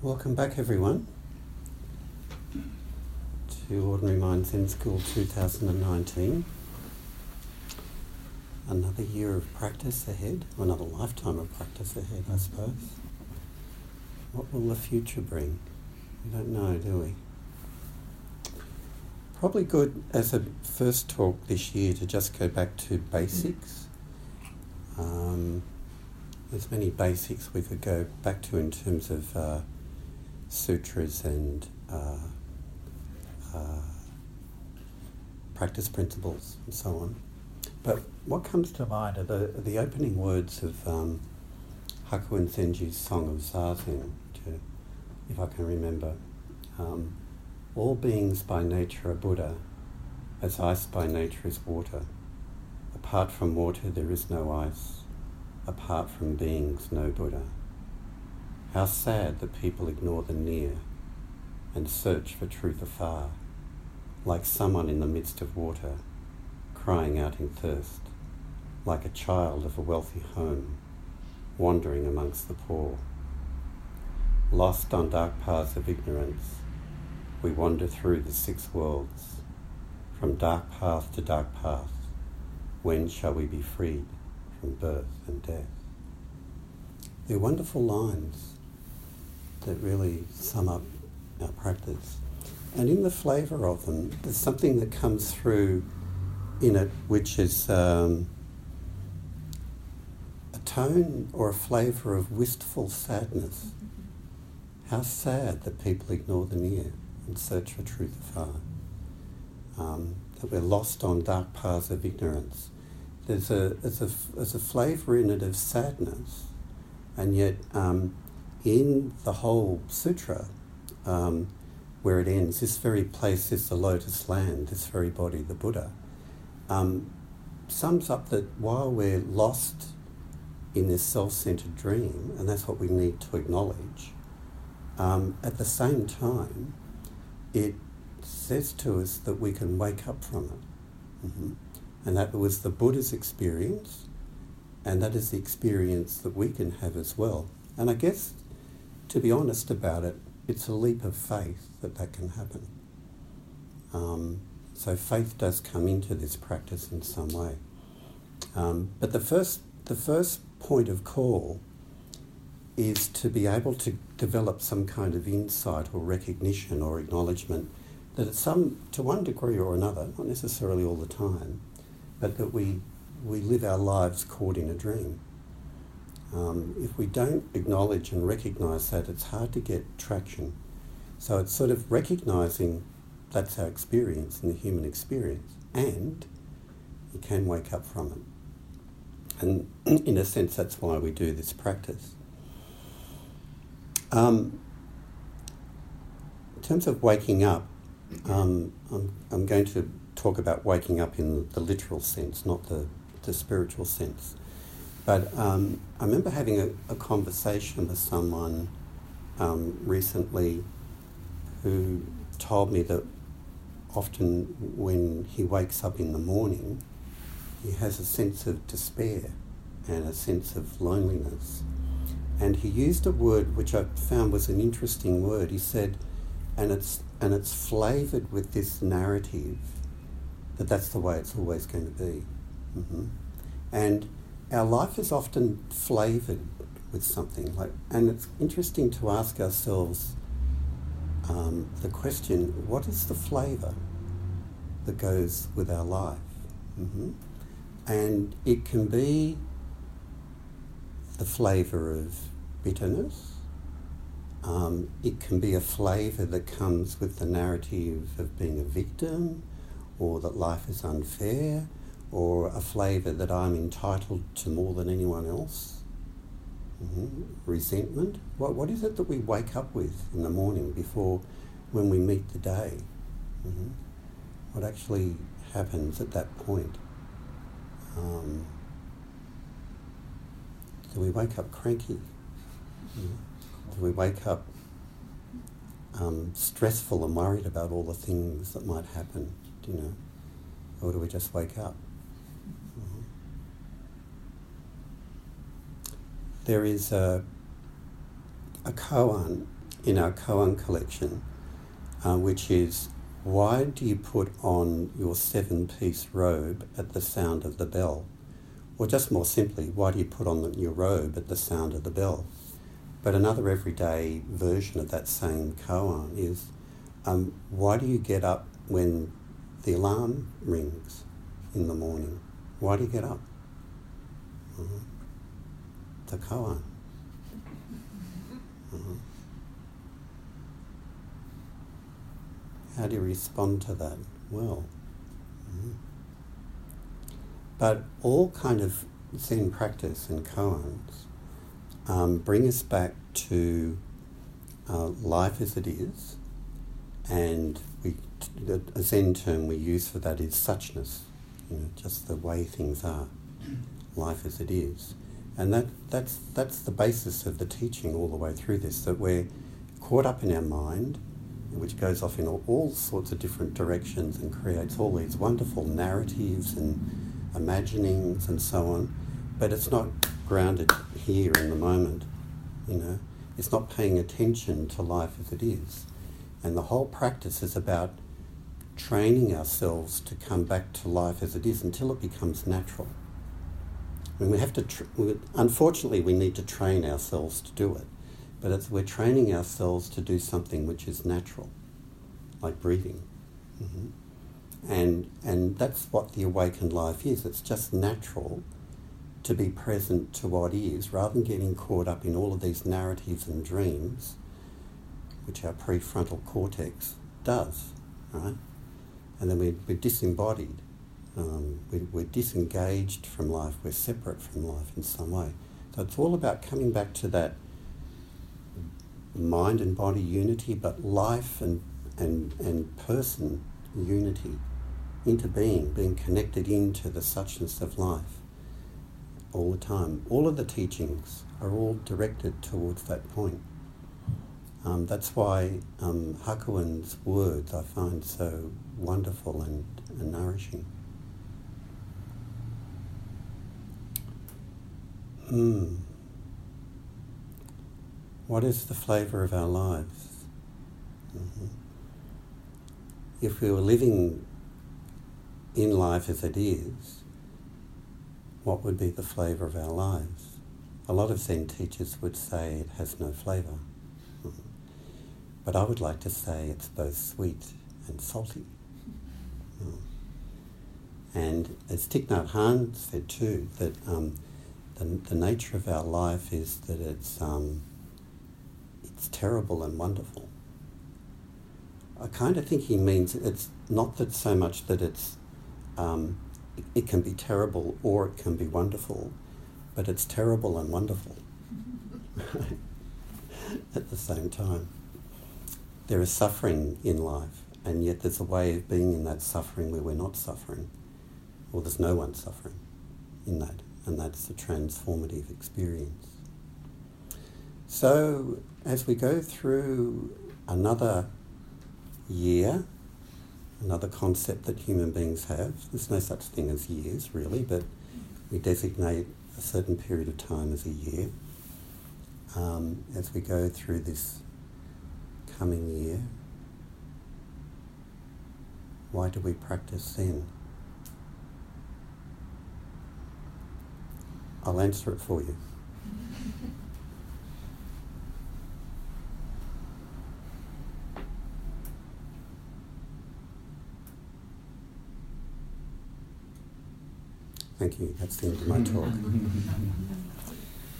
Welcome back everyone to Ordinary Mind Zen School 2019. Another year of practice ahead, or another lifetime of practice ahead, I suppose. What will the future bring? We don't know, do we? Probably good as a first talk this year to just go back to basics. Um, there's many basics we could go back to in terms of uh, sutras and uh, uh, practice principles and so on. But what comes to mind are the, the opening words of um, Hakuin Zenji's Song of Zazen, to, if I can remember. Um, all beings by nature are Buddha, as ice by nature is water. Apart from water, there is no ice apart from beings, no Buddha. How sad that people ignore the near and search for truth afar, like someone in the midst of water, crying out in thirst, like a child of a wealthy home, wandering amongst the poor. Lost on dark paths of ignorance, we wander through the six worlds, from dark path to dark path. When shall we be freed? from birth and death. They're wonderful lines that really sum up our practice. And in the flavour of them, there's something that comes through in it which is um, a tone or a flavour of wistful sadness. How sad that people ignore the near and search for truth afar. Um, that we're lost on dark paths of ignorance there's a there's a there's a flavour in it of sadness, and yet um, in the whole sutra, um, where it ends, this very place is the lotus land. This very body, the Buddha, um, sums up that while we're lost in this self-centered dream, and that's what we need to acknowledge. Um, at the same time, it says to us that we can wake up from it. Mm-hmm. And that was the Buddha's experience, and that is the experience that we can have as well. And I guess, to be honest about it, it's a leap of faith that that can happen. Um, so faith does come into this practice in some way. Um, but the first, the first point of call is to be able to develop some kind of insight or recognition or acknowledgement that at some, to one degree or another, not necessarily all the time, but that we, we live our lives caught in a dream. Um, if we don't acknowledge and recognize that, it's hard to get traction. So it's sort of recognizing that's our experience and the human experience, and you can wake up from it. And in a sense, that's why we do this practice. Um, in terms of waking up, um, I'm, I'm going to talk about waking up in the literal sense, not the, the spiritual sense. But um, I remember having a, a conversation with someone um, recently who told me that often when he wakes up in the morning, he has a sense of despair and a sense of loneliness. And he used a word which I found was an interesting word. He said, and it's, and it's flavoured with this narrative that that's the way it's always going to be. Mm-hmm. And our life is often flavoured with something like, and it's interesting to ask ourselves um, the question: What is the flavour that goes with our life? Mm-hmm. And it can be the flavour of bitterness. Um, it can be a flavour that comes with the narrative of being a victim or that life is unfair, or a flavour that I'm entitled to more than anyone else. Mm-hmm. Resentment. What, what is it that we wake up with in the morning before when we meet the day? Mm-hmm. What actually happens at that point? Um, do we wake up cranky? Mm-hmm. Do we wake up um, stressful and worried about all the things that might happen? you know? Or do we just wake up? Mm-hmm. There is a, a koan in our koan collection, uh, which is why do you put on your seven piece robe at the sound of the bell? Or just more simply, why do you put on your robe at the sound of the bell? But another everyday version of that same koan is um, why do you get up when the alarm rings in the morning? Why do you get up? Uh-huh. The koan. Uh-huh. How do you respond to that? Well, mm-hmm. but all kind of Zen practice and koans um, bring us back to uh, life as it is, and we the Zen term we use for that is suchness, you know, just the way things are, life as it is, and that that's that's the basis of the teaching all the way through this. That we're caught up in our mind which goes off in all, all, sorts of different directions and creates all these wonderful narratives and imaginings and so on. But it's not grounded here in the moment, you know. It's not paying attention to life as it is. And the whole practice is about training ourselves to come back to life as it is until it becomes natural. Mean, we have to, tr- we, unfortunately, we need to train ourselves to do it but we're training ourselves to do something which is natural, like breathing. Mm-hmm. And, and that's what the awakened life is. It's just natural to be present to what is rather than getting caught up in all of these narratives and dreams, which our prefrontal cortex does, right? And then we're, we're disembodied. Um, we, we're disengaged from life. We're separate from life in some way. So it's all about coming back to that mind and body unity, but life and, and, and person unity, into being, being connected into the suchness of life all the time. All of the teachings are all directed towards that point. Um, that's why um, Hakuin's words I find so wonderful and, and nourishing. Hmm. What is the flavour of our lives? Mm-hmm. If we were living in life as it is, what would be the flavour of our lives? A lot of Zen teachers would say it has no flavour. Mm-hmm. But I would like to say it's both sweet and salty. Mm. And as Thich Nhat Hanh said too, that um, the, the nature of our life is that it's um, it's terrible and wonderful. I kind of think he means it's not that so much that it's um, it can be terrible or it can be wonderful, but it's terrible and wonderful at the same time. There is suffering in life, and yet there's a way of being in that suffering where we're not suffering, or there's no one suffering in that, and that's the transformative experience. So, as we go through another year, another concept that human beings have, there's no such thing as years really, but we designate a certain period of time as a year. Um, as we go through this coming year, why do we practice Zen? I'll answer it for you. Thank you. That's the end of my talk.